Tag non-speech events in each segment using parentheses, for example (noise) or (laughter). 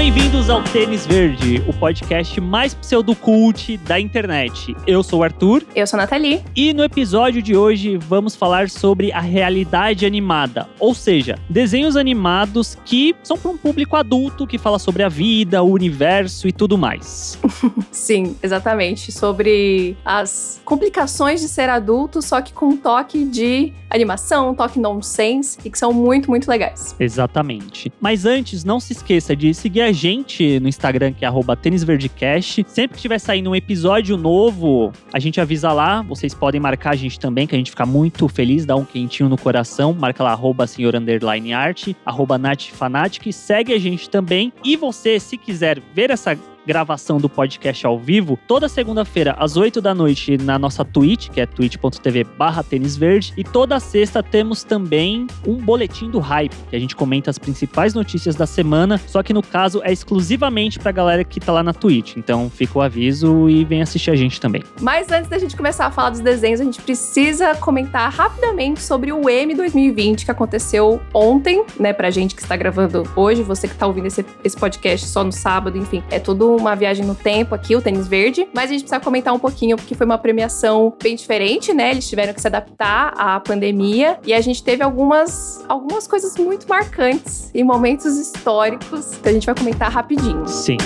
bem-vindos ao Tênis Verde, o podcast mais pseudocult da internet. Eu sou o Arthur. Eu sou a Nathalie. E no episódio de hoje vamos falar sobre a realidade animada, ou seja, desenhos animados que são para um público adulto que fala sobre a vida, o universo e tudo mais. (laughs) Sim, exatamente. Sobre as complicações de ser adulto, só que com um toque de animação, um toque nonsense e que são muito, muito legais. Exatamente. Mas antes, não se esqueça de seguir a gente no Instagram, que é tênisverdecast. Sempre que estiver saindo um episódio novo, a gente avisa lá. Vocês podem marcar a gente também, que a gente fica muito feliz, dá um quentinho no coração. Marca lá, arroba senhor underline arte, arroba natfanatic. Segue a gente também. E você, se quiser ver essa gravação do podcast ao vivo, toda segunda-feira, às 8 da noite, na nossa Twitch, que é twitch.tv barra tênis verde. E toda sexta temos também um boletim do hype, que a gente comenta as principais notícias da semana, só que no caso é exclusivamente pra galera que tá lá na Twitch. Então fica o aviso e vem assistir a gente também. Mas antes da gente começar a falar dos desenhos, a gente precisa comentar rapidamente sobre o M 2020 que aconteceu ontem, né, pra gente que está gravando hoje, você que tá ouvindo esse, esse podcast só no sábado, enfim, é tudo uma viagem no tempo aqui, o Tênis Verde. Mas a gente precisa comentar um pouquinho, porque foi uma premiação bem diferente, né? Eles tiveram que se adaptar à pandemia. E a gente teve algumas, algumas coisas muito marcantes e momentos históricos que a gente vai comentar rapidinho. Sim.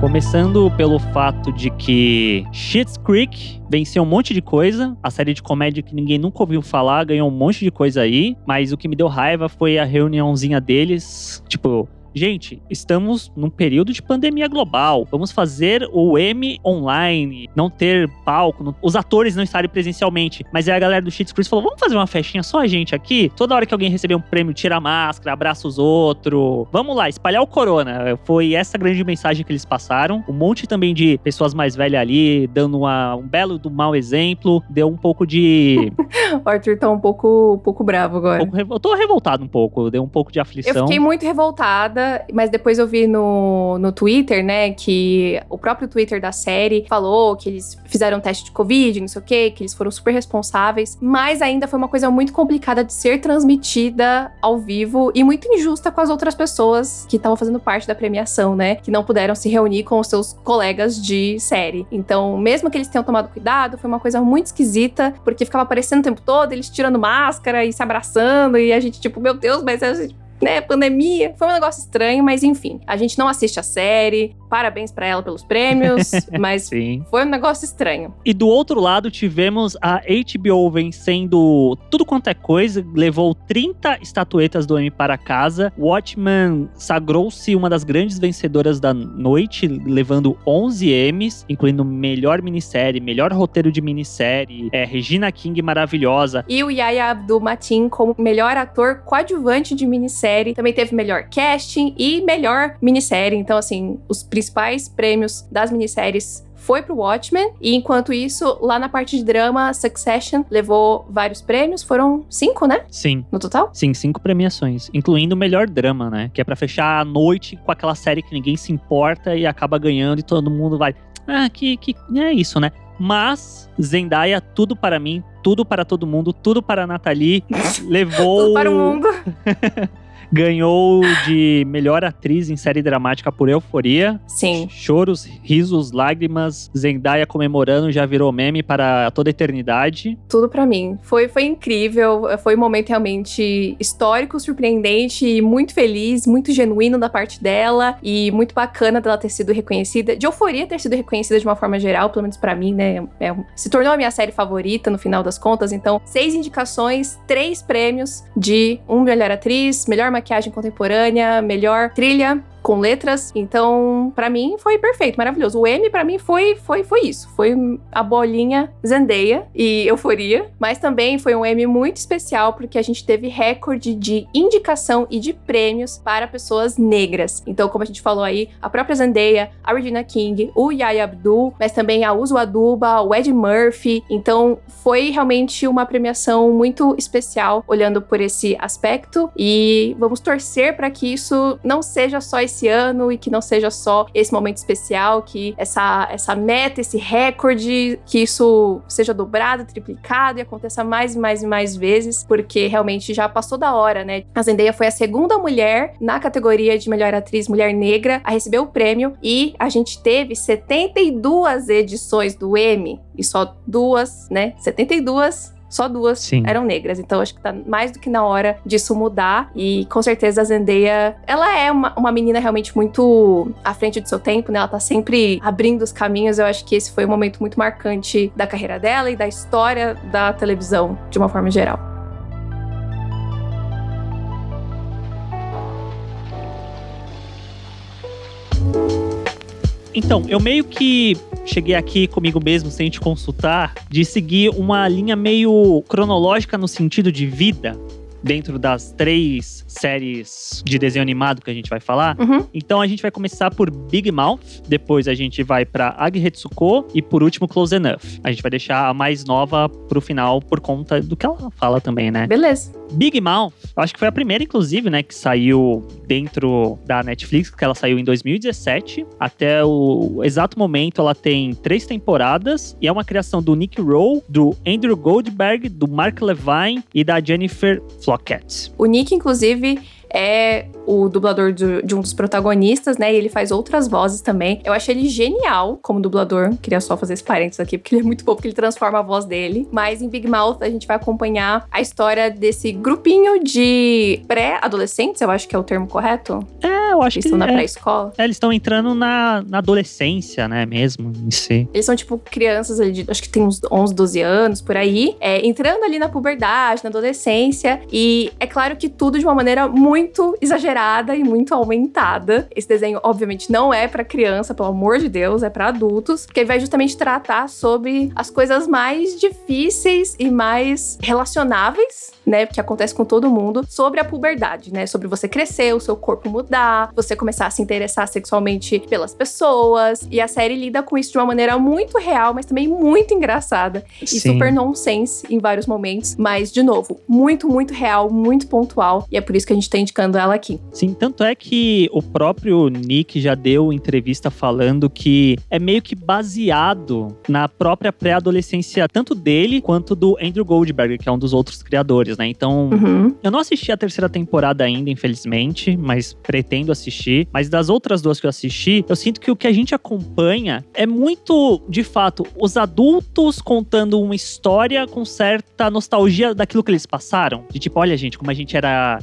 Começando pelo fato de que Schitt's Creek venceu um monte de coisa, a série de comédia que ninguém nunca ouviu falar, ganhou um monte de coisa aí, mas o que me deu raiva foi a reuniãozinha deles, tipo, Gente, estamos num período de pandemia global. Vamos fazer o M online, não ter palco, não, os atores não estarem presencialmente. Mas aí a galera do Cheats Cruise falou: vamos fazer uma festinha só a gente aqui? Toda hora que alguém receber um prêmio, tira a máscara, abraça os outros. Vamos lá, espalhar o corona. Foi essa grande mensagem que eles passaram. Um monte também de pessoas mais velhas ali, dando uma, um belo do mau exemplo. Deu um pouco de. (laughs) o Arthur tá um pouco, um pouco bravo agora. Um pouco, eu tô revoltado um pouco, deu um pouco de aflição. Eu fiquei muito revoltada mas depois eu vi no, no Twitter, né, que o próprio Twitter da série falou que eles fizeram teste de Covid, não sei o quê, que eles foram super responsáveis, mas ainda foi uma coisa muito complicada de ser transmitida ao vivo e muito injusta com as outras pessoas que estavam fazendo parte da premiação, né, que não puderam se reunir com os seus colegas de série. Então, mesmo que eles tenham tomado cuidado, foi uma coisa muito esquisita, porque ficava aparecendo o tempo todo, eles tirando máscara e se abraçando, e a gente, tipo, meu Deus, mas a gente né, pandemia. Foi um negócio estranho, mas enfim. A gente não assiste a série. Parabéns para ela pelos prêmios, (laughs) mas Sim. foi um negócio estranho. E do outro lado, tivemos a HBO vencendo tudo quanto é coisa, levou 30 estatuetas do Emmy para casa. Watchmen sagrou-se uma das grandes vencedoras da noite, levando 11 Emmys, incluindo melhor minissérie, melhor roteiro de minissérie, é, Regina King maravilhosa. E o Yaya Abdul-Mateen como melhor ator coadjuvante de minissérie série. Também teve melhor casting e melhor minissérie. Então, assim, os principais prêmios das minisséries foi pro Watchmen. E enquanto isso, lá na parte de drama, Succession levou vários prêmios. Foram cinco, né? Sim. No total? Sim, cinco premiações. Incluindo o melhor drama, né? Que é para fechar a noite com aquela série que ninguém se importa e acaba ganhando e todo mundo vai. Ah, que, que é isso, né? Mas Zendaya, tudo para mim, tudo para todo mundo, tudo para a Nathalie. (laughs) levou. tudo para o mundo. (laughs) ganhou de melhor atriz em série dramática por Euforia. Sim. Choros, risos, lágrimas, Zendaya comemorando já virou meme para toda a eternidade. Tudo para mim. Foi, foi incrível, foi um momento realmente histórico, surpreendente e muito feliz, muito genuíno da parte dela e muito bacana dela ter sido reconhecida, de Euforia ter sido reconhecida de uma forma geral, pelo menos para mim, né? É, se tornou a minha série favorita no final das contas, então seis indicações, três prêmios de um melhor atriz, melhor maquiagem contemporânea, melhor trilha com letras. Então, para mim foi perfeito, maravilhoso. O M para mim foi foi foi isso, foi a bolinha Zendaya e euforia, mas também foi um M muito especial porque a gente teve recorde de indicação e de prêmios para pessoas negras. Então, como a gente falou aí, a própria Zendaya, a Regina King, o Yaya Abdul, mas também a Uzo Aduba, o Ed Murphy. Então, foi realmente uma premiação muito especial olhando por esse aspecto e vamos torcer para que isso não seja só esse esse ano e que não seja só esse momento especial, que essa, essa meta, esse recorde, que isso seja dobrado, triplicado e aconteça mais e mais e mais vezes, porque realmente já passou da hora, né? A Zendaya foi a segunda mulher na categoria de melhor atriz mulher negra a receber o prêmio e a gente teve 72 edições do Emmy e só duas, né? 72 só duas Sim. eram negras. Então acho que tá mais do que na hora disso mudar. E com certeza a Zendaya, ela é uma, uma menina realmente muito à frente do seu tempo, né? Ela tá sempre abrindo os caminhos. Eu acho que esse foi um momento muito marcante da carreira dela e da história da televisão, de uma forma geral. Então, eu meio que cheguei aqui comigo mesmo sem te consultar, de seguir uma linha meio cronológica no sentido de vida dentro das três séries de desenho animado que a gente vai falar. Uhum. Então a gente vai começar por Big Mouth, depois a gente vai para Agiretsuko e por último Close Enough. A gente vai deixar a mais nova pro final por conta do que ela fala também, né? Beleza. Big Mouth, acho que foi a primeira, inclusive, né, que saiu dentro da Netflix, que ela saiu em 2017. Até o exato momento, ela tem três temporadas e é uma criação do Nick Rowe, do Andrew Goldberg, do Mark Levine e da Jennifer Flockett. O Nick, inclusive, é o dublador de, de, um dos protagonistas, né? E ele faz outras vozes também. Eu achei ele genial como dublador. Queria só fazer esse parênteses aqui, porque ele é muito bom, porque ele transforma a voz dele. Mas em Big Mouth, a gente vai acompanhar a história desse grupinho de pré-adolescentes, eu acho que é o termo correto. É, eu acho eles que estão é. na pré-escola. É, eles estão entrando na, na adolescência, né? Mesmo, em si. Eles são, tipo, crianças ali, de, acho que tem uns 11, 12 anos, por aí. É, entrando ali na puberdade, na adolescência. E é claro que tudo de uma maneira muito exagerada e muito aumentada. Esse desenho, obviamente, não é para criança, pelo amor de Deus, é para adultos, porque vai justamente tratar sobre as coisas mais difíceis e mais relacionáveis, né, que acontece com todo mundo, sobre a puberdade, né, sobre você crescer, o seu corpo mudar, você começar a se interessar sexualmente pelas pessoas. E a série lida com isso de uma maneira muito real, mas também muito engraçada Sim. e super nonsense em vários momentos, mas de novo, muito, muito real, muito pontual, e é por isso que a gente tá indicando ela aqui. Sim, tanto é que o próprio Nick já deu entrevista falando que é meio que baseado na própria pré-adolescência, tanto dele quanto do Andrew Goldberg, que é um dos outros criadores, né? Então, Uhum. eu não assisti a terceira temporada ainda, infelizmente, mas pretendo assistir. Mas das outras duas que eu assisti, eu sinto que o que a gente acompanha é muito, de fato, os adultos contando uma história com certa nostalgia daquilo que eles passaram. De tipo, olha, gente, como a gente era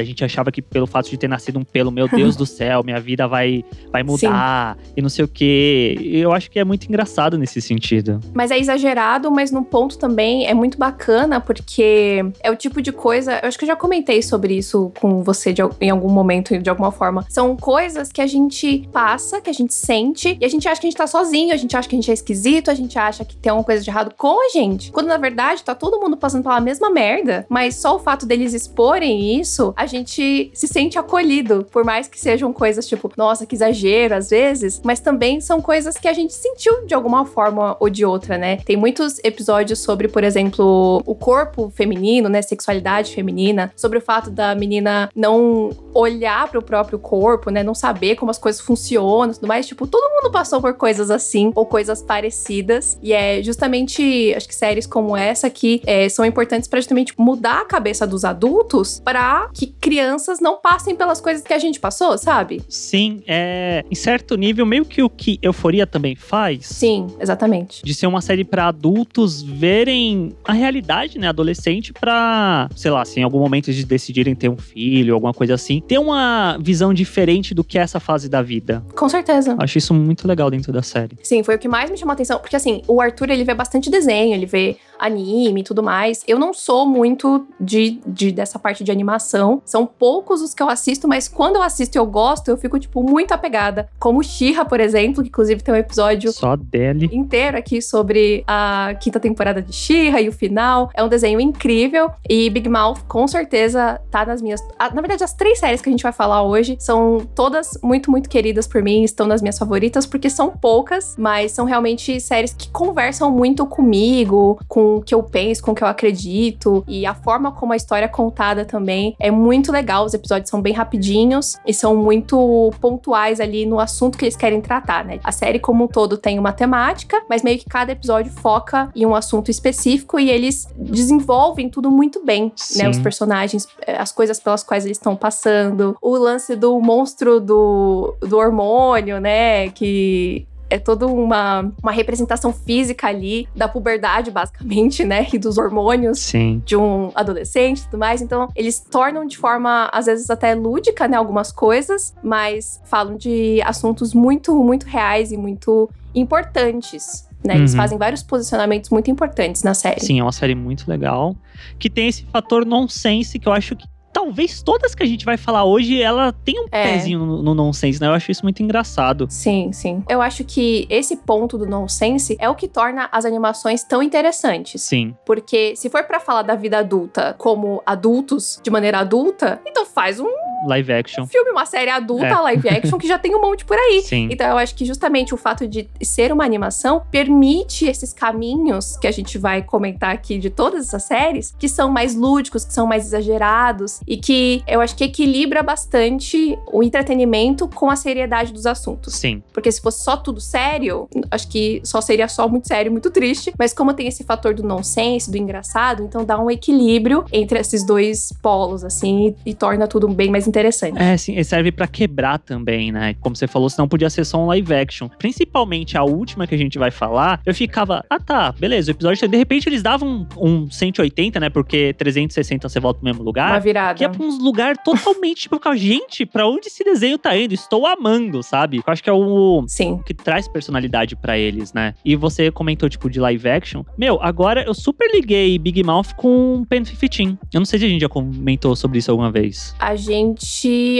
a gente achava que pelo fato de ter nascido um pelo, meu Deus do (laughs) céu, minha vida vai, vai mudar e não sei o quê. Eu acho que é muito engraçado nesse sentido. Mas é exagerado, mas num ponto também é muito bacana, porque é o tipo de coisa. Eu acho que eu já comentei sobre isso com você de, em algum momento, de alguma forma. São coisas que a gente passa, que a gente sente, e a gente acha que a gente tá sozinho, a gente acha que a gente é esquisito, a gente acha que tem alguma coisa de errado com a gente. Quando na verdade tá todo mundo passando pela mesma merda, mas só o fato deles exporem isso, a gente se sente acolhido. Por mais que sejam coisas tipo, nossa, que exagero às vezes, mas também são coisas que a gente sentiu de alguma forma ou de outra, né? Tem muitos episódios sobre, por exemplo, o corpo feminino, né? Sexualidade feminina, sobre o fato da menina não olhar para o próprio corpo, né? Não saber como as coisas funcionam tudo mais. Tipo, todo mundo passou por coisas assim ou coisas parecidas. E é justamente, acho que séries como essa que é, são importantes para justamente mudar a cabeça dos adultos para que crianças não passem pelas coisas que a gente passou, sabe? Sim, é. Em certo nível, meio que o que Euforia também faz. Sim, exatamente. De ser uma série pra adultos verem a realidade, né, adolescente, pra, sei lá, se em algum momento de decidirem ter um filho, alguma coisa assim, ter uma visão diferente do que é essa fase da vida. Com certeza. Acho isso muito legal dentro da série. Sim, foi o que mais me chamou a atenção. Porque, assim, o Arthur, ele vê bastante desenho, ele vê anime e tudo mais. Eu não sou muito de, de dessa parte de animação. São poucos os que eu assisto, mas quando eu assisto e eu gosto, eu fico, tipo, muito apegada. Como She-Ra, por exemplo, que inclusive tem um episódio Só dele. inteiro aqui sobre a quinta temporada de She-Ra e o final. É um desenho incrível e Big Mouth com certeza tá nas minhas. Na verdade, as três séries que a gente vai falar hoje são todas muito, muito queridas por mim, estão nas minhas favoritas porque são poucas, mas são realmente séries que conversam muito comigo, com com o que eu penso, com o que eu acredito. E a forma como a história é contada também é muito legal. Os episódios são bem rapidinhos e são muito pontuais ali no assunto que eles querem tratar, né? A série como um todo tem uma temática, mas meio que cada episódio foca em um assunto específico e eles desenvolvem tudo muito bem, Sim. né? Os personagens, eh, as coisas pelas quais eles estão passando, o lance do monstro do, do hormônio, né? Que é toda uma, uma representação física ali da puberdade, basicamente, (laughs) né? E dos hormônios Sim. de um adolescente e tudo mais. Então, eles tornam de forma, às vezes, até lúdica, né? Algumas coisas, mas falam de assuntos muito, muito reais e muito importantes. Né? Eles Uhum. fazem vários posicionamentos muito importantes na série. Sim, é uma série muito legal. Que tem esse fator nonsense que eu acho que talvez todas que a gente vai falar hoje, ela tem um É. pezinho no, no nonsense, né? Eu acho isso muito engraçado. Sim, sim. Eu acho que esse ponto do nonsense é o que torna as animações tão interessantes. Sim. Porque se for pra falar da vida adulta como adultos, de maneira adulta, então faz um Live action. filme, uma série adulta, É. live action, que já tem um monte por aí. (laughs) Sim. Então eu acho que justamente o fato de ser uma animação permite esses caminhos que a gente vai comentar aqui de todas essas séries, que são mais lúdicos, que são mais exagerados e que eu acho que equilibra bastante o entretenimento com a seriedade dos assuntos. Sim. Porque se fosse só tudo sério, acho que só seria só muito sério, muito triste. Mas como tem esse fator do nonsense, do engraçado, então dá um equilíbrio entre esses dois polos, assim, e, e torna tudo bem mais interessante. É, sim, e serve pra quebrar também, né? Como você falou, senão podia ser só um live action. Principalmente a última que a gente vai falar, eu ficava, ah tá, beleza, o episódio, de repente eles davam um, um 180, né? Porque 360 você volta pro mesmo Uma lugar. virada. Que é pra uns lugares totalmente, tipo, gente, pra onde esse desenho tá indo? Estou amando, sabe? Eu acho que é o Sim. que traz personalidade pra eles, né? E você comentou, tipo, de live action. Meu, agora eu super liguei Big Mouth com Pen 15. Eu não sei se a gente já comentou sobre isso alguma vez. A gente.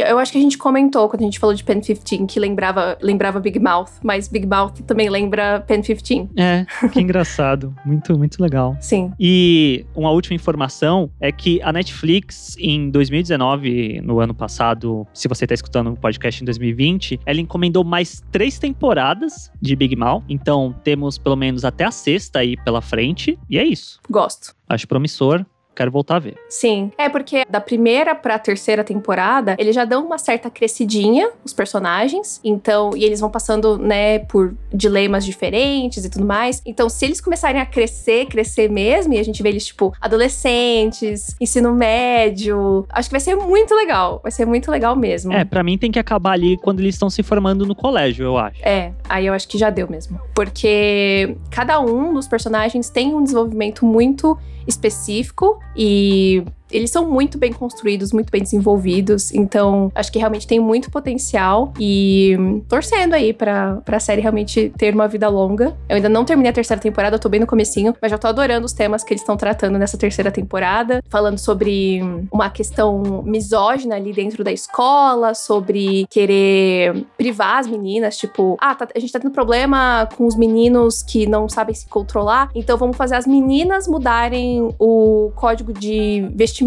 Eu acho que a gente comentou quando a gente falou de Pen 15 que lembrava, lembrava Big Mouth, mas Big Mouth também lembra Pen 15. É, que engraçado. (laughs) Muito, muito legal. Sim. E uma última informação é que a Netflix, em 2019, no ano passado, se você tá escutando o podcast em 2020, ela encomendou mais três temporadas de Big Mouth. Então temos pelo menos até a sexta aí pela frente. E é isso. Gosto. Acho promissor. Quero voltar a ver. Sim. É porque da primeira pra terceira temporada, eles já dão uma certa crescidinha, os personagens. Então, e eles vão passando, né, por dilemas diferentes e tudo mais. Então, se eles começarem a crescer, crescer mesmo, e a gente vê eles, tipo, adolescentes, ensino médio, acho que vai ser muito legal. Vai ser muito legal mesmo. É, pra mim tem que acabar ali quando eles estão se formando no colégio, eu acho. É, aí eu acho que já deu mesmo. Porque cada um dos personagens tem um desenvolvimento muito específico e eles são muito bem construídos, muito bem desenvolvidos. Então, acho que realmente tem muito potencial e hum, torcendo aí pra, pra série realmente ter uma vida longa. Eu ainda não terminei a terceira temporada, eu tô bem no comecinho, mas já tô adorando os temas que eles estão tratando nessa terceira temporada, falando sobre hum, uma questão misógina ali dentro da escola, sobre querer privar as meninas, tipo, ah, tá- a gente tá tendo problema com os meninos que não sabem se controlar, então vamos fazer as meninas mudarem o código de vestimenta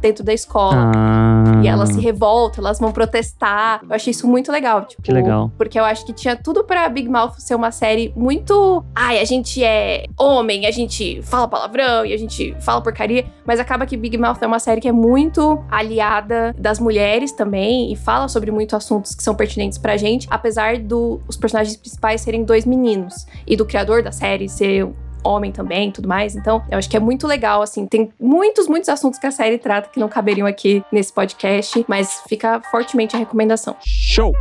dentro da escola. Ah, E elas se revoltam, elas vão protestar. Eu achei isso muito legal. Tipo, Que legal. Porque eu acho que tinha tudo pra Big Mouth ser uma série muito. Ai, a gente é homem, a gente fala palavrão e a gente fala porcaria. Mas acaba que Big Mouth é uma série que é muito aliada das mulheres também e fala sobre muitos assuntos que são pertinentes pra gente, apesar dos os personagens principais serem dois meninos e do criador da série ser homem também e tudo mais. Então, eu acho que é muito legal, assim. Tem muitos, muitos assuntos que a série trata que não caberiam aqui nesse podcast, mas fica fortemente a recomendação. Show!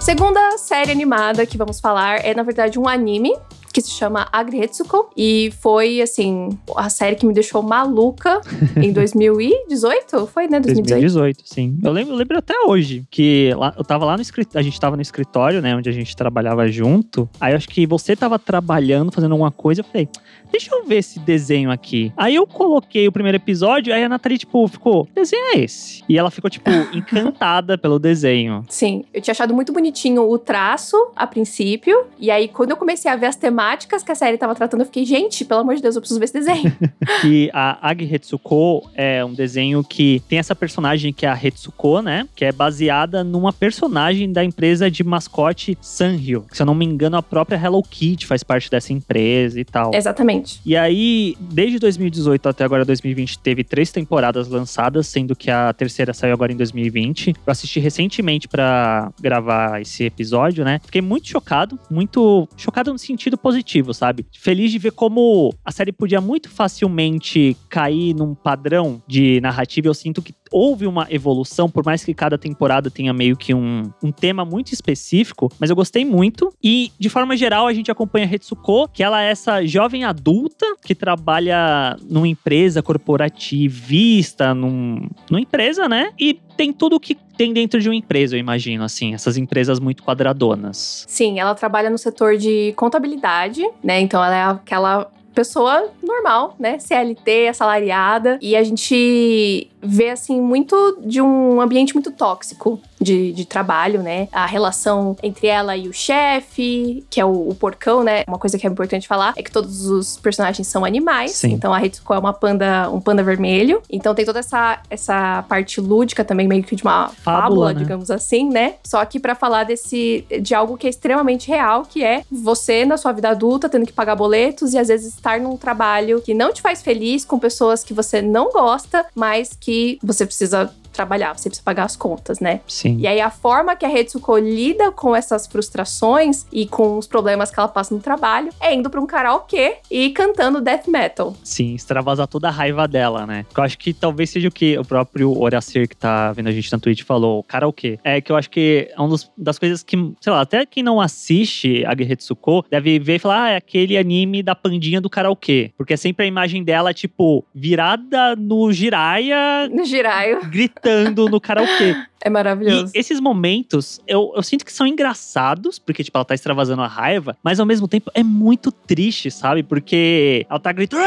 Segunda série animada que vamos falar é, na verdade, um anime que se chama Agretsuko e foi, assim, a série que me deixou maluca (laughs) em 2018? Foi, né? 2018? 2018, sim. Eu lembro, eu lembro até hoje que lá- eu tava lá no escritório, a gente tava no escritório, né, onde a gente trabalhava junto. Aí eu acho que você tava trabalhando, fazendo alguma coisa, eu falei, deixa eu ver esse desenho aqui. Aí eu coloquei o primeiro episódio, aí a Nathalie, tipo, ficou, que desenho é esse? E ela ficou, tipo, (laughs) encantada pelo desenho. Sim, eu tinha achado muito bonitinho o traço a princípio, e aí quando eu comecei a ver as temáticas temáticas que a série tava tratando, eu fiquei, gente, pelo amor de Deus, eu preciso ver esse desenho. (laughs) que a Agi Hetsuko é um desenho que tem essa personagem que é a Hetsuko, né? Que é baseada numa personagem da empresa de mascote Sanrio. Se eu não me engano, a própria Hello Kitty faz parte dessa empresa e tal. Exatamente. E aí, desde 2018 até agora 2020, teve três temporadas lançadas, sendo que a terceira saiu agora em 2020. Eu assisti recentemente para gravar esse episódio, né? Fiquei muito chocado, muito chocado no sentido positivo, sabe? Feliz de ver como a série podia muito facilmente cair num padrão de narrativa. Eu sinto que houve uma evolução, por mais que cada temporada tenha meio que um, um tema muito específico, mas eu gostei muito. E, de forma geral, a gente acompanha a Hetsuko, que ela é essa jovem adulta que trabalha numa empresa corporativista, num, numa empresa, né? E tem tudo o que tem dentro de uma empresa, eu imagino, assim, essas empresas muito quadradonas. Sim, ela trabalha no setor de contabilidade, né? Então ela é aquela pessoa normal, né? CLT, assalariada. E a gente vê, assim, muito de um ambiente muito tóxico de, de trabalho, né? A relação entre ela e o chefe, que é o, o, porcão, né? Uma coisa que é importante falar é que todos os personagens são animais. Sim. Então a Ritsuko é uma panda, um panda vermelho. Então tem toda essa, essa parte lúdica também, meio que de uma fábula, fábula né? digamos assim, né? Só que para falar desse de algo que é extremamente real, que é você na sua vida adulta tendo que pagar boletos e às vezes estar num trabalho que não te faz feliz com pessoas que você não gosta, mas que você precisa trabalhar, você precisa pagar as contas, né? Sim. E aí a forma que a Retsuko lida com essas frustrações e com os problemas que ela passa no trabalho é indo para um karaokê e cantando death metal. Sim, extravasar toda a raiva dela, né? Eu acho que talvez seja o que o próprio Horacir que tá vendo a gente na Twitch falou, karaokê. É que eu acho que é uma das coisas que, sei lá, até quem não assiste a Gehetsuko deve ver e falar, ah, é aquele anime da pandinha do karaokê. Porque é sempre a imagem dela, tipo, virada no Jiraya. No Jiraiya. Gritando cantando no karaokê. (laughs) É maravilhoso. E esses momentos, eu, eu sinto que são engraçados, porque, tipo, ela tá extravasando a raiva, mas ao mesmo tempo é muito triste, sabe? Porque ela tá gritando,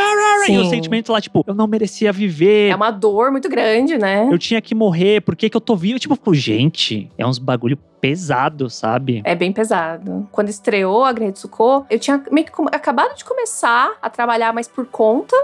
Sim. e o sentimento lá, tipo, eu não merecia viver. É uma dor muito grande, né? Eu tinha que morrer, por que, que eu tô vivo? Tipo, gente, é uns bagulho pesado, sabe? É bem pesado. Quando estreou a Gretsuko, eu tinha meio que acabado de começar a trabalhar mais por conta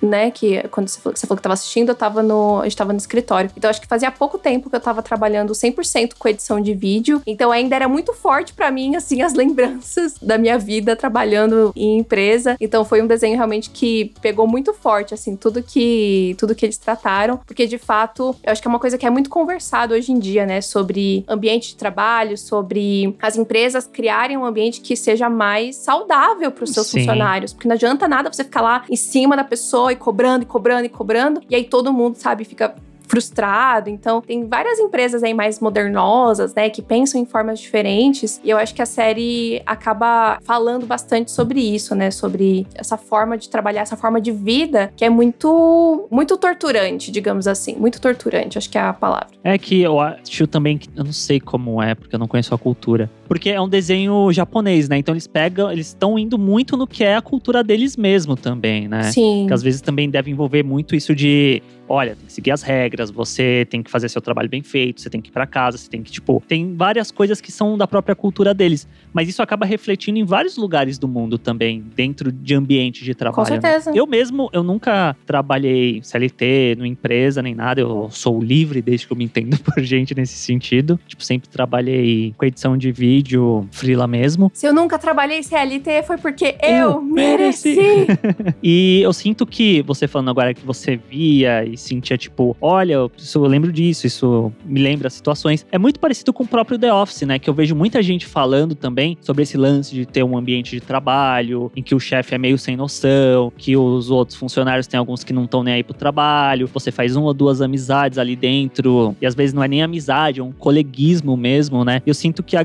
né? Que quando você falou, você falou que estava assistindo, eu tava no, a gente tava no escritório. Então acho que fazia pouco tempo que eu tava trabalhando 100% com edição de vídeo. Então ainda era muito forte para mim, assim, as (laughs) lembranças da minha vida trabalhando em empresa. Então foi um desenho realmente que pegou muito forte, assim, tudo que, tudo que eles trataram. Porque de fato, eu acho que é uma coisa que é muito conversado hoje em dia, né? Sobre ambiente de trabalho, sobre as empresas criarem um ambiente que seja mais saudável para os seus Sim. funcionários. Porque não adianta nada você ficar lá em cima da pessoa e cobrando, e cobrando, e cobrando. E aí todo mundo, sabe, fica frustrado. Então, tem várias empresas aí mais modernosas, né, que pensam em formas diferentes. E eu acho que a série acaba falando bastante sobre isso, né, sobre essa forma de trabalhar, essa forma de vida que é muito muito torturante, digamos assim, muito torturante, acho que é a palavra. É que eu acho também que eu não sei como é, porque eu não conheço a cultura. Porque é um desenho japonês, né? Então eles pegam, eles estão indo muito no que é a cultura deles mesmo também, né? Sim. Que às vezes também deve envolver muito isso de olha, tem que seguir as regras, você tem que fazer seu trabalho bem feito, você tem que ir para casa, você tem que, tipo, tem várias coisas que são da própria cultura deles. Mas isso acaba refletindo em vários lugares do mundo também, dentro de ambiente de trabalho. Com né? certeza. Né? Eu mesmo, eu nunca trabalhei CLT, numa empresa, nem nada. Eu sou livre desde que eu me entendo (laughs) por gente nesse sentido. Tipo, sempre trabalhei com edição de vídeo, freela mesmo. Se eu nunca trabalhei CLT, foi porque eu, eu mereci. mereci. (laughs) e eu sinto que, você falando agora que você via e sentia, tipo, olha, isso, eu lembro disso, isso me lembra situações. É muito parecido com o próprio The Office, né? Que eu vejo muita gente falando também sobre esse lance de ter um ambiente de trabalho em que o chefe é meio sem noção, que os outros funcionários tem alguns que não estão nem aí pro trabalho, você faz uma ou duas amizades ali dentro, e às vezes não é nem amizade, é um coleguismo mesmo, né? Eu sinto que a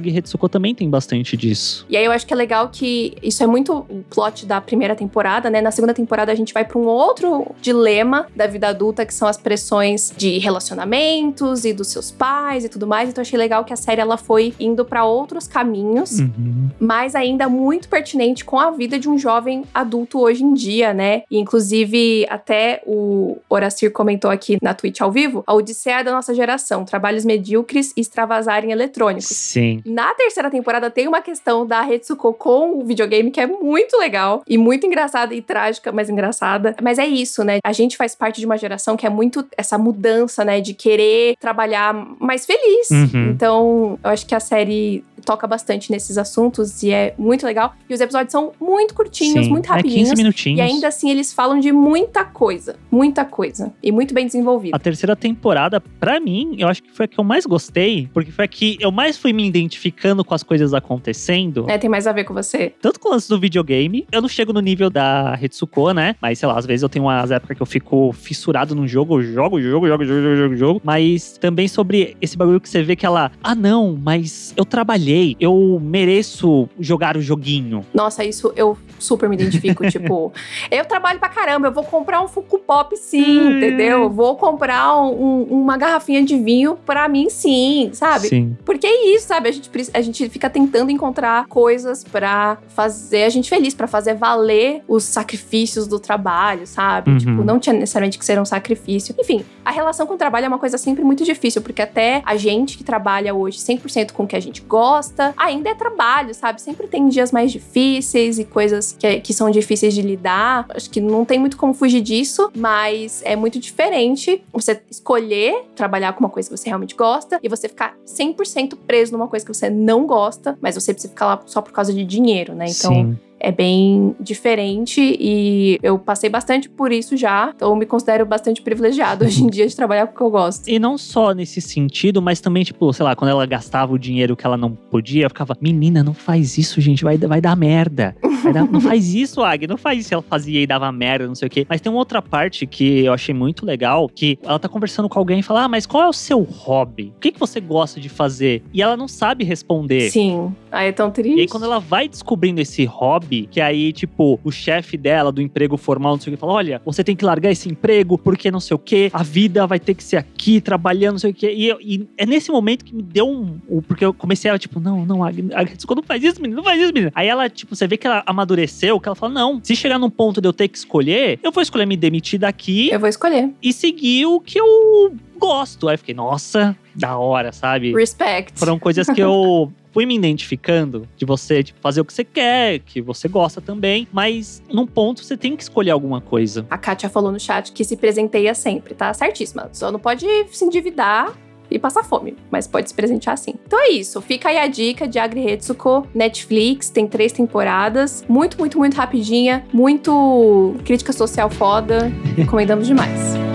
Também tem bastante disso. E aí eu acho que é legal que isso é muito o plot da primeira temporada, né? Na segunda temporada a gente vai para um outro dilema da vida adulta, que são as pressões de relacionamentos e dos seus pais e tudo mais. Então eu achei legal que a série ela foi indo para outros caminhos. Uhum. mas ainda muito pertinente com a vida de um jovem adulto hoje em dia, né? E, inclusive, até o Horacir comentou aqui na Twitch ao vivo, a Odisseia da nossa geração, trabalhos medíocres e extravasarem eletrônicos. Sim. Na terceira terceira temporada tem uma questão da Retsuko com o videogame que é muito legal e muito engraçada e trágica, mas engraçada. Mas é isso, né? A gente faz parte de uma geração que é muito essa mudança, né? De querer trabalhar mais feliz. Uhum. Então, eu acho que a série toca bastante nesses assuntos e é muito legal. E os episódios são muito curtinhos, Sim. muito É rapidinhos. 15 minutinhos. e ainda assim eles falam de muita coisa, muita coisa e muito bem desenvolvido. A terceira temporada, pra mim, eu acho que foi a que eu mais gostei, porque foi a que eu mais fui me identificando com as coisas acontecendo. É, tem mais a ver com você. Tanto com o lance do videogame, eu não chego no nível da Retsuko, né? Mas sei lá, às vezes eu tenho umas épocas que eu fico fissurado num jogo, eu jogo, jogo, jogo, jogo, jogo, jogo, jogo. Mas também sobre esse bagulho que você vê que ela, ah não, mas eu trabalhei, eu mereço jogar o joguinho. Nossa, isso eu super me identifico. (laughs) tipo, eu trabalho pra caramba, eu vou comprar um Funko Pop sim, Hum. entendeu? Eu Vou comprar um- um- uma garrafinha de vinho pra mim sim, sabe? Sim. Porque é isso, sabe? A gente, a gente fica tentando encontrar coisas pra fazer a gente feliz, pra fazer valer os sacrifícios do trabalho, sabe? Uhum. Tipo, não tinha necessariamente que ser um sacrifício. Enfim, a relação com o trabalho é uma coisa sempre muito difícil, porque até a gente que trabalha hoje 100% com o que a gente gosta, ainda é trabalho, sabe? Sempre tem dias mais difíceis e coisas que, que são difíceis de lidar. Acho que não tem muito como fugir disso, mas é muito diferente você escolher trabalhar com uma coisa que você realmente gosta e você ficar 100% preso numa coisa que você não gosta, mas você precisa ficar lá só por causa de dinheiro, né? Então Sim. É bem diferente e eu passei bastante por isso já, então eu me considero bastante privilegiado hoje em dia de trabalhar com o que eu gosto. E não só nesse sentido, mas também, tipo, sei lá, quando ela gastava o dinheiro que ela não podia, eu ficava, menina, não faz isso, gente, vai, vai dar merda. Vai dar- não faz isso, Ag, não faz isso. Ela fazia e dava merda, não sei o quê. Mas tem uma outra parte que eu achei muito legal, que ela tá conversando com alguém e fala, ah, mas qual é o seu hobby? O que, que você gosta de fazer? E ela não sabe responder. Sim, aí é tão triste. E aí, quando ela vai descobrindo esse hobby, que aí, tipo, o chefe dela do emprego formal, não sei o que, fala: olha, você tem que largar esse emprego porque não sei o que, a vida vai ter que ser aqui, trabalhando, não sei o que. E, e é nesse momento que me deu um. Porque eu comecei a, tipo, não, não, a, a Ritsuko não faz isso, menino, não faz isso, menino. Aí ela, tipo, você vê que ela amadureceu, que ela fala: não, se chegar num ponto de eu ter que escolher, eu vou escolher me demitir daqui Eu vou escolher. e seguir o que eu gosto. Aí eu fiquei, nossa, da hora, sabe? Respect. Foram coisas que eu (laughs) fui me identificando de você tipo, fazer o que você quer, que você gosta também, mas num ponto você tem que escolher alguma coisa. A Kátia falou no chat que se presenteia sempre, tá? Certíssima. Só não pode se endividar e passar fome, mas pode se presentear sim. Então é isso. Fica aí a dica de Agri Retsuko, Netflix, tem três temporadas. Muito, muito, muito rapidinha. Muito crítica social foda. Recomendamos demais.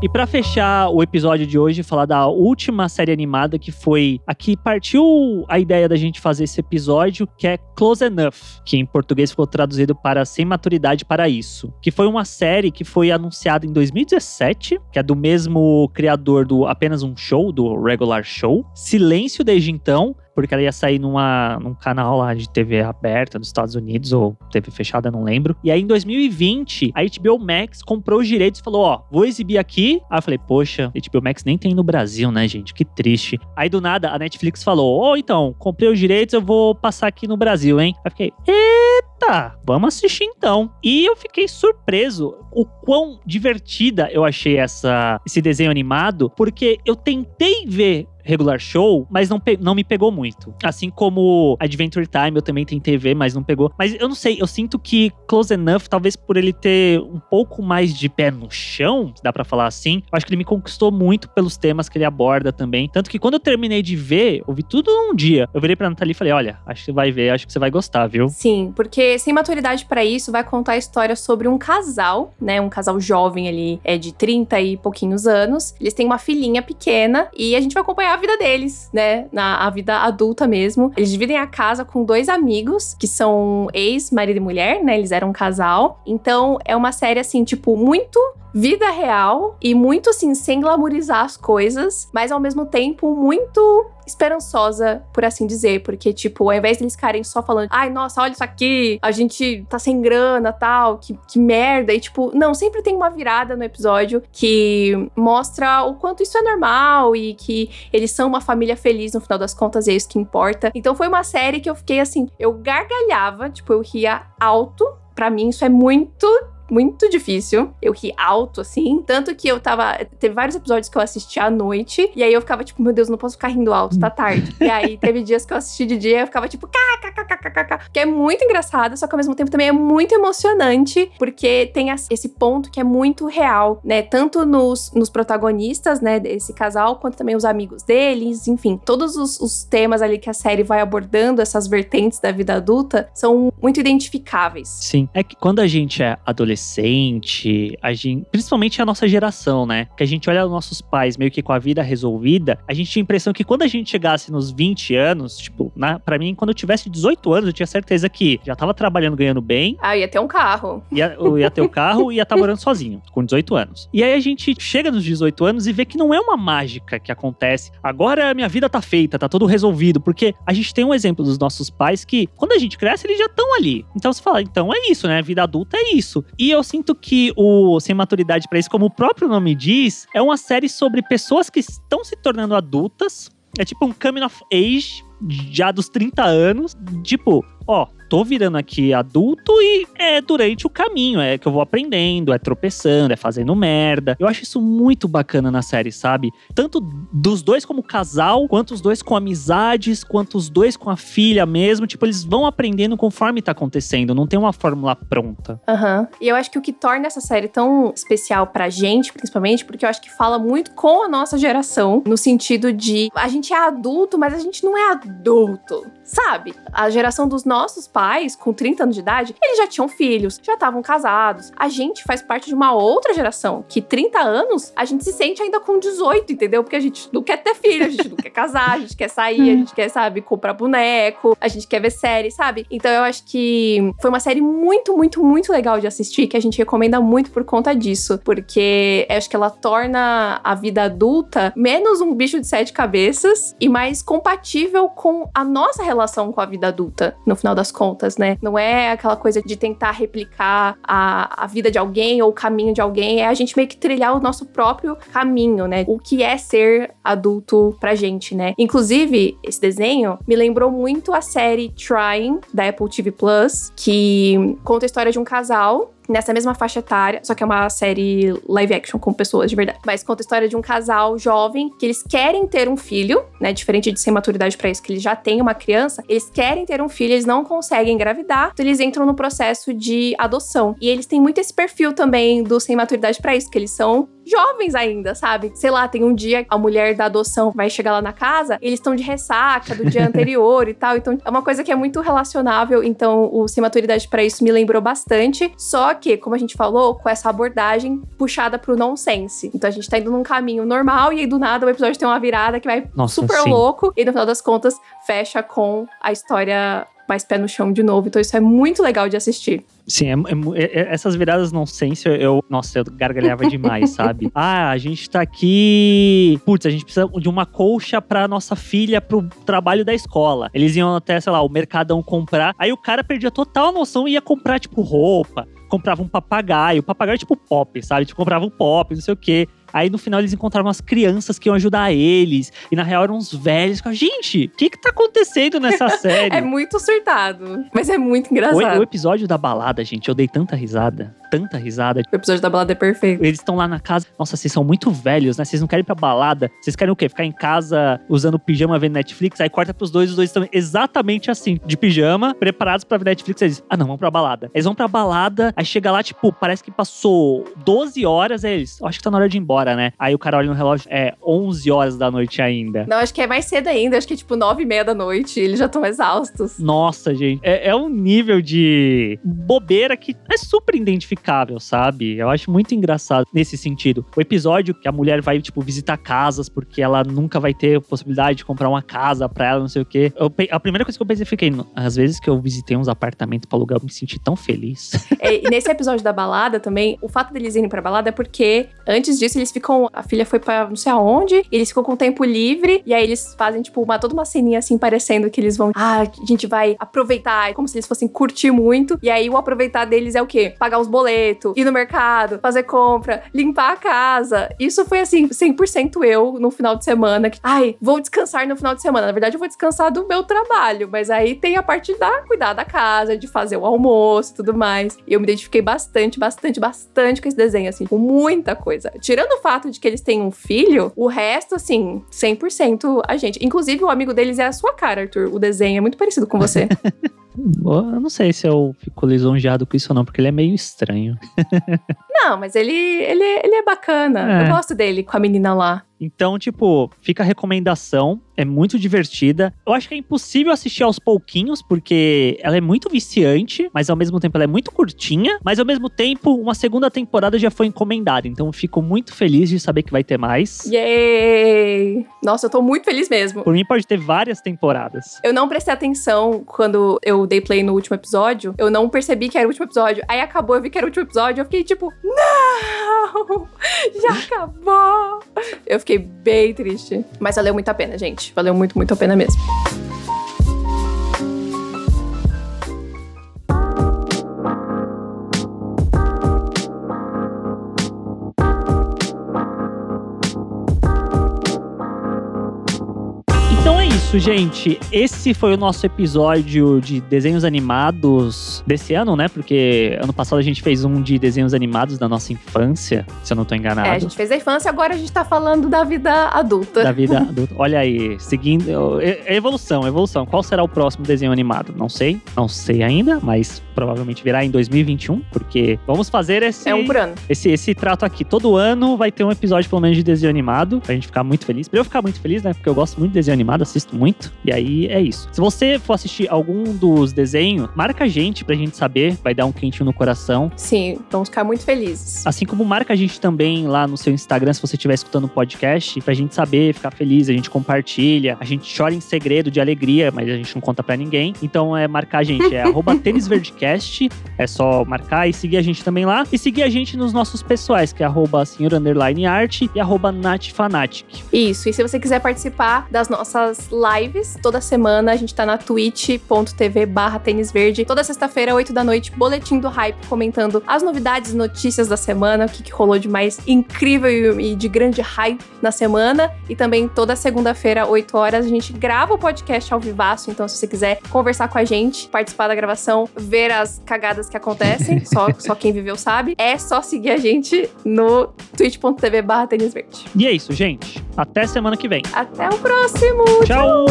E pra fechar o episódio de hoje, falar da última série animada que foi a que partiu a ideia da gente fazer esse episódio, que é Close Enough, que em português ficou traduzido para Sem Maturidade para Isso, que foi uma série que foi anunciada em 2017, que é do mesmo criador do Apenas um Show, do Regular Show. Silêncio desde então, porque ela ia sair numa, num canal lá de TV aberta nos Estados Unidos, ou TV fechada, não lembro. E aí, em 2020, a HBO Max comprou os direitos e falou: Ó, vou exibir aqui. Aí eu falei: Poxa, HBO Max nem tem no Brasil, né, gente? Que triste. Aí do nada, a Netflix falou: Ô, então, comprei os direitos, eu vou passar aqui no Brasil, hein? Aí eu fiquei: Eita, vamos assistir então. E eu fiquei surpreso o quão divertida eu achei essa, esse desenho animado, porque eu tentei ver regular show, mas não, não me pegou muito. Assim como Adventure Time, eu também tentei ver, mas não pegou. Mas eu não sei, eu sinto que Close Enough, talvez por ele ter um pouco mais de pé no chão, se dá pra falar assim, eu acho que ele me conquistou muito pelos temas que ele aborda também. Tanto que quando eu terminei de ver, eu vi tudo num dia. Eu virei pra Nathalie e falei: olha, acho que você vai ver, acho que você vai gostar, viu? Sim, porque sem maturidade pra isso vai contar a história sobre um casal, né? Um casal jovem ali, é de 30 e pouquinhos anos. Eles têm uma filhinha pequena e a gente vai acompanhar a vida deles, né? Na a vida adulta mesmo. Eles dividem a casa com dois amigos que são ex-marido e mulher, né? Eles eram um casal. Então é uma série assim, tipo, muito vida real e muito assim, sem glamorizar as coisas, mas ao mesmo tempo muito esperançosa, por assim dizer, porque, tipo, ao invés deles ficarem só falando, ai, nossa, olha isso aqui, a gente tá sem grana, tal, que, que merda, e, tipo, não, sempre tem uma virada no episódio que mostra o quanto isso é normal e que eles são uma família feliz no final das contas, e é isso que importa. Então foi uma série que eu fiquei assim, eu gargalhava, tipo, eu ria alto, pra mim isso é muito muito difícil. Eu ri alto, assim. Tanto que eu tava. Teve vários episódios que eu assisti à noite. E aí eu ficava tipo, meu Deus, não posso ficar rindo alto, tá tarde. e aí teve dias que eu assisti de dia e eu ficava tipo, kkkkkk. Que é muito engraçado, só que ao mesmo tempo também é muito emocionante. Porque tem esse ponto que é muito real, né? Tanto nos, nos protagonistas, né, desse casal, quanto também os amigos deles, enfim, todos os, os temas ali que a série vai abordando, essas vertentes da vida adulta, são muito identificáveis. Sim. É que quando a gente é adolescente, a gente, principalmente a nossa geração, né? Que a gente olha os nossos pais meio que com a vida resolvida, a gente tinha a impressão que quando a gente chegasse nos 20 anos, tipo, na, pra mim, quando eu tivesse 18 anos, eu tinha certeza que já tava trabalhando, ganhando bem. Ah, ia ter um carro. Ia, eu ia ter o um carro e ia estar tá morando sozinho, com 18 anos. E aí a gente chega nos 18 anos e vê que não é uma mágica que acontece. Agora a minha vida tá feita, tá tudo resolvido. Porque a gente tem um exemplo dos nossos pais que, quando a gente cresce, eles já estão ali. Então você fala, então é isso, né? Vida adulta é isso. E eu sinto que o Sem Maturidade para isso, como o próprio nome diz, é uma série sobre pessoas que estão se tornando adultas. É tipo um coming of age já dos 30 anos. Tipo, ó, tô virando aqui adulto e é durante o caminho, é que eu vou aprendendo, é tropeçando, é fazendo merda. Eu acho isso muito bacana na série, sabe? Tanto dos dois como casal, quanto os dois com amizades, quanto os dois com a filha mesmo. Tipo, eles vão aprendendo conforme tá acontecendo, não tem uma fórmula pronta. Aham. Uhum. E eu acho que o que torna essa série tão especial pra gente, principalmente, porque eu acho que fala muito com a nossa geração, no sentido de a gente é adulto, mas a gente não é adulto sabe? A geração dos nossos pais, com 30 anos de idade, eles já tinham filhos, já estavam casados. A gente faz parte de uma outra geração que 30 anos a gente se sente ainda com 18, entendeu? Porque a gente não quer ter filho, a gente não quer casar, a gente quer sair, a gente quer, sabe, comprar boneco, a gente quer ver série, sabe? Então eu acho que foi uma série muito, muito, muito legal de assistir, que a gente recomenda muito por conta disso, porque eu acho que ela torna a vida adulta menos um bicho de sete cabeças e mais compatível com a nossa relação com a vida adulta, no final das contas, né? Não é aquela coisa de tentar replicar a, a vida de alguém ou o caminho de alguém, é a gente meio que trilhar o nosso próprio caminho, né? O que é ser adulto pra gente, né? Inclusive, esse desenho me lembrou muito a série Trying, da Apple TV Plus, que conta a história de um casal nessa mesma faixa etária, só que é uma série live action com pessoas de verdade. Mas conta a história de um casal jovem que eles querem ter um filho, né? Diferente de sem maturidade para isso, que eles já têm uma criança, eles querem ter um filho, eles não conseguem engravidar, então eles entram no processo de adoção. E eles têm muito esse perfil também do sem maturidade para isso, que eles são jovens ainda, sabe? Sei lá, tem um dia a mulher da adoção vai chegar lá na casa, eles estão de ressaca do dia (laughs) anterior e tal. Então é uma coisa que é muito relacionável. Então o Sem Maturidade para isso me lembrou bastante. Só que, como a gente falou, com essa abordagem puxada pro nonsense. Então a gente tá indo num caminho normal e aí do nada o episódio tem uma virada que vai Nossa, super sim. louco. E no final das contas fecha com a história mais pé no chão de novo. Então isso é muito legal de assistir. Sim, é, é, é, essas viradas nonsense, eu, nossa, eu gargalhava demais, sabe? (laughs) Ah, a gente tá aqui. Putz, a gente precisa de uma colcha pra nossa filha pro trabalho da escola. Eles iam até, sei lá, o Mercadão comprar. Aí o cara perdia total noção e ia comprar, tipo, roupa. Comprava um papagaio. O papagaio é tipo pop, sabe? Tipo, comprava um pop, não sei o quê. Aí no final eles encontravam as crianças que iam ajudar eles. E na real eram uns velhos. Gente, o que que tá acontecendo nessa (laughs) série? é muito surtado. Mas é muito engraçado. O, o, episódio da balada, gente, eu dei tanta risada. Tanta risada. O episódio da balada é perfeito. Eles estão lá na casa. Nossa, vocês são muito velhos, né? Vocês não querem ir pra balada. Vocês querem o quê? Ficar em casa usando pijama vendo Netflix? Aí corta pros dois, os dois estão exatamente assim, de pijama, preparados pra ver Netflix. Eles ah, não, vamos pra balada. Eles vão pra balada, aí chega lá, tipo, parece que passou 12 horas. Aí eles, acho que tá na hora de ir embora hora, né? Aí o cara olha no relógio, é 11 horas da noite ainda. Não, acho que é mais cedo ainda. Acho que é tipo 9 e meia da noite. Eles já estão exaustos. Nossa, gente. É, é um nível de bobeira que é super identificável, sabe? Eu acho muito engraçado nesse sentido. O episódio que a mulher vai, tipo, visitar casas porque ela nunca vai ter possibilidade de comprar uma casa pra ela, não sei o quê. Eu, a primeira coisa que eu pensei, fiquei, às vezes que eu visitei uns apartamentos pra alugar, eu me senti tão feliz. É, e nesse episódio da balada também, o fato deles irem pra balada é porque antes disso eles eles ficam. A filha foi pra não sei aonde, eles ficam com tempo livre, e aí eles fazem, tipo, uma, toda uma ceninha assim, parecendo que eles vão. Ah, a gente vai aproveitar, como se eles fossem curtir muito. E aí o aproveitar deles é o quê? Pagar os boletos, ir no mercado, fazer compra, limpar a casa. Isso foi assim, 100% eu no final de semana. Que, Ai, vou descansar no final de semana. Na verdade, eu vou descansar do meu trabalho, mas aí tem a parte da cuidar da casa, de fazer o almoço e tudo mais. E eu me identifiquei bastante, bastante, bastante com esse desenho, assim, com muita coisa. Tirando o fato de que eles têm um filho, o resto, assim, 100% a gente. Inclusive, o amigo deles é a sua cara, Arthur. O desenho é muito parecido com você. (laughs) Eu não sei se eu fico lisonjeado com isso ou não, porque ele é meio estranho. (laughs) Não, mas ele, ele, ele é bacana. É. Eu gosto dele com a menina lá. Então, tipo, fica a recomendação. É muito divertida. Eu acho que é impossível assistir aos pouquinhos, porque ela é muito viciante, mas ao mesmo tempo ela é muito curtinha. Mas ao mesmo tempo, uma segunda temporada já foi encomendada. Então, eu fico muito feliz de saber que vai ter mais. Yay! Nossa, eu tô muito feliz mesmo. Por mim, pode ter várias temporadas. Eu não prestei atenção quando eu dei play no último episódio. Eu não percebi que era o último episódio. Aí acabou, eu vi que era o último episódio. Eu fiquei tipo, não! (laughs) Já acabou! Eu fiquei bem triste. Mas valeu muito a pena, gente. Valeu muito, muito a pena mesmo. Isso, gente. Esse foi o nosso episódio de desenhos animados desse ano, né? Porque ano passado a gente fez um de desenhos animados da nossa infância, se eu não tô enganado. É, a gente fez a infância, agora a gente tá falando da vida adulta. Da vida (laughs) adulta. Olha aí, seguindo. Evolução, evolução. Qual será o próximo desenho animado? Não sei. Não sei ainda, mas provavelmente virá em 2021, porque vamos fazer esse, É um por ano. esse, esse trato aqui. Todo ano vai ter um episódio, pelo menos, de desenho animado, pra gente ficar muito feliz. Pra eu ficar muito feliz, né? Porque eu gosto muito de desenho animado, assisto muito. E aí é isso. Se você for assistir algum dos desenhos, marca a gente pra gente saber. Vai dar um quentinho no coração. Sim, vamos ficar muito felizes. Assim como marca a gente também lá no seu Instagram, se você estiver escutando o podcast, pra gente saber, ficar feliz, a gente compartilha, a gente chora em segredo de alegria, mas a gente não conta pra ninguém. Então é marcar a gente, é (laughs) arroba tênisverdecast, é só marcar e seguir a gente também lá. E seguir a gente nos nossos pessoais, que é arroba e arroba natfanatic. Isso, e se você quiser participar das nossas lives, toda semana a gente tá na twitch.tv barra tênis verde. Toda sexta-feira, 8 da noite, boletim do hype, comentando as novidades, notícias da semana, o que, que rolou de mais incrível e de grande hype na semana. E também toda segunda-feira, 8 horas, a gente grava o podcast ao vivaço. Então, se você quiser conversar com a gente, participar da gravação, ver as cagadas que acontecem, (laughs) só, só quem viveu sabe, é só seguir a gente no twitch.tv barra tênis verde. E é isso, gente. Até semana que vem. Até o próximo! Tchau!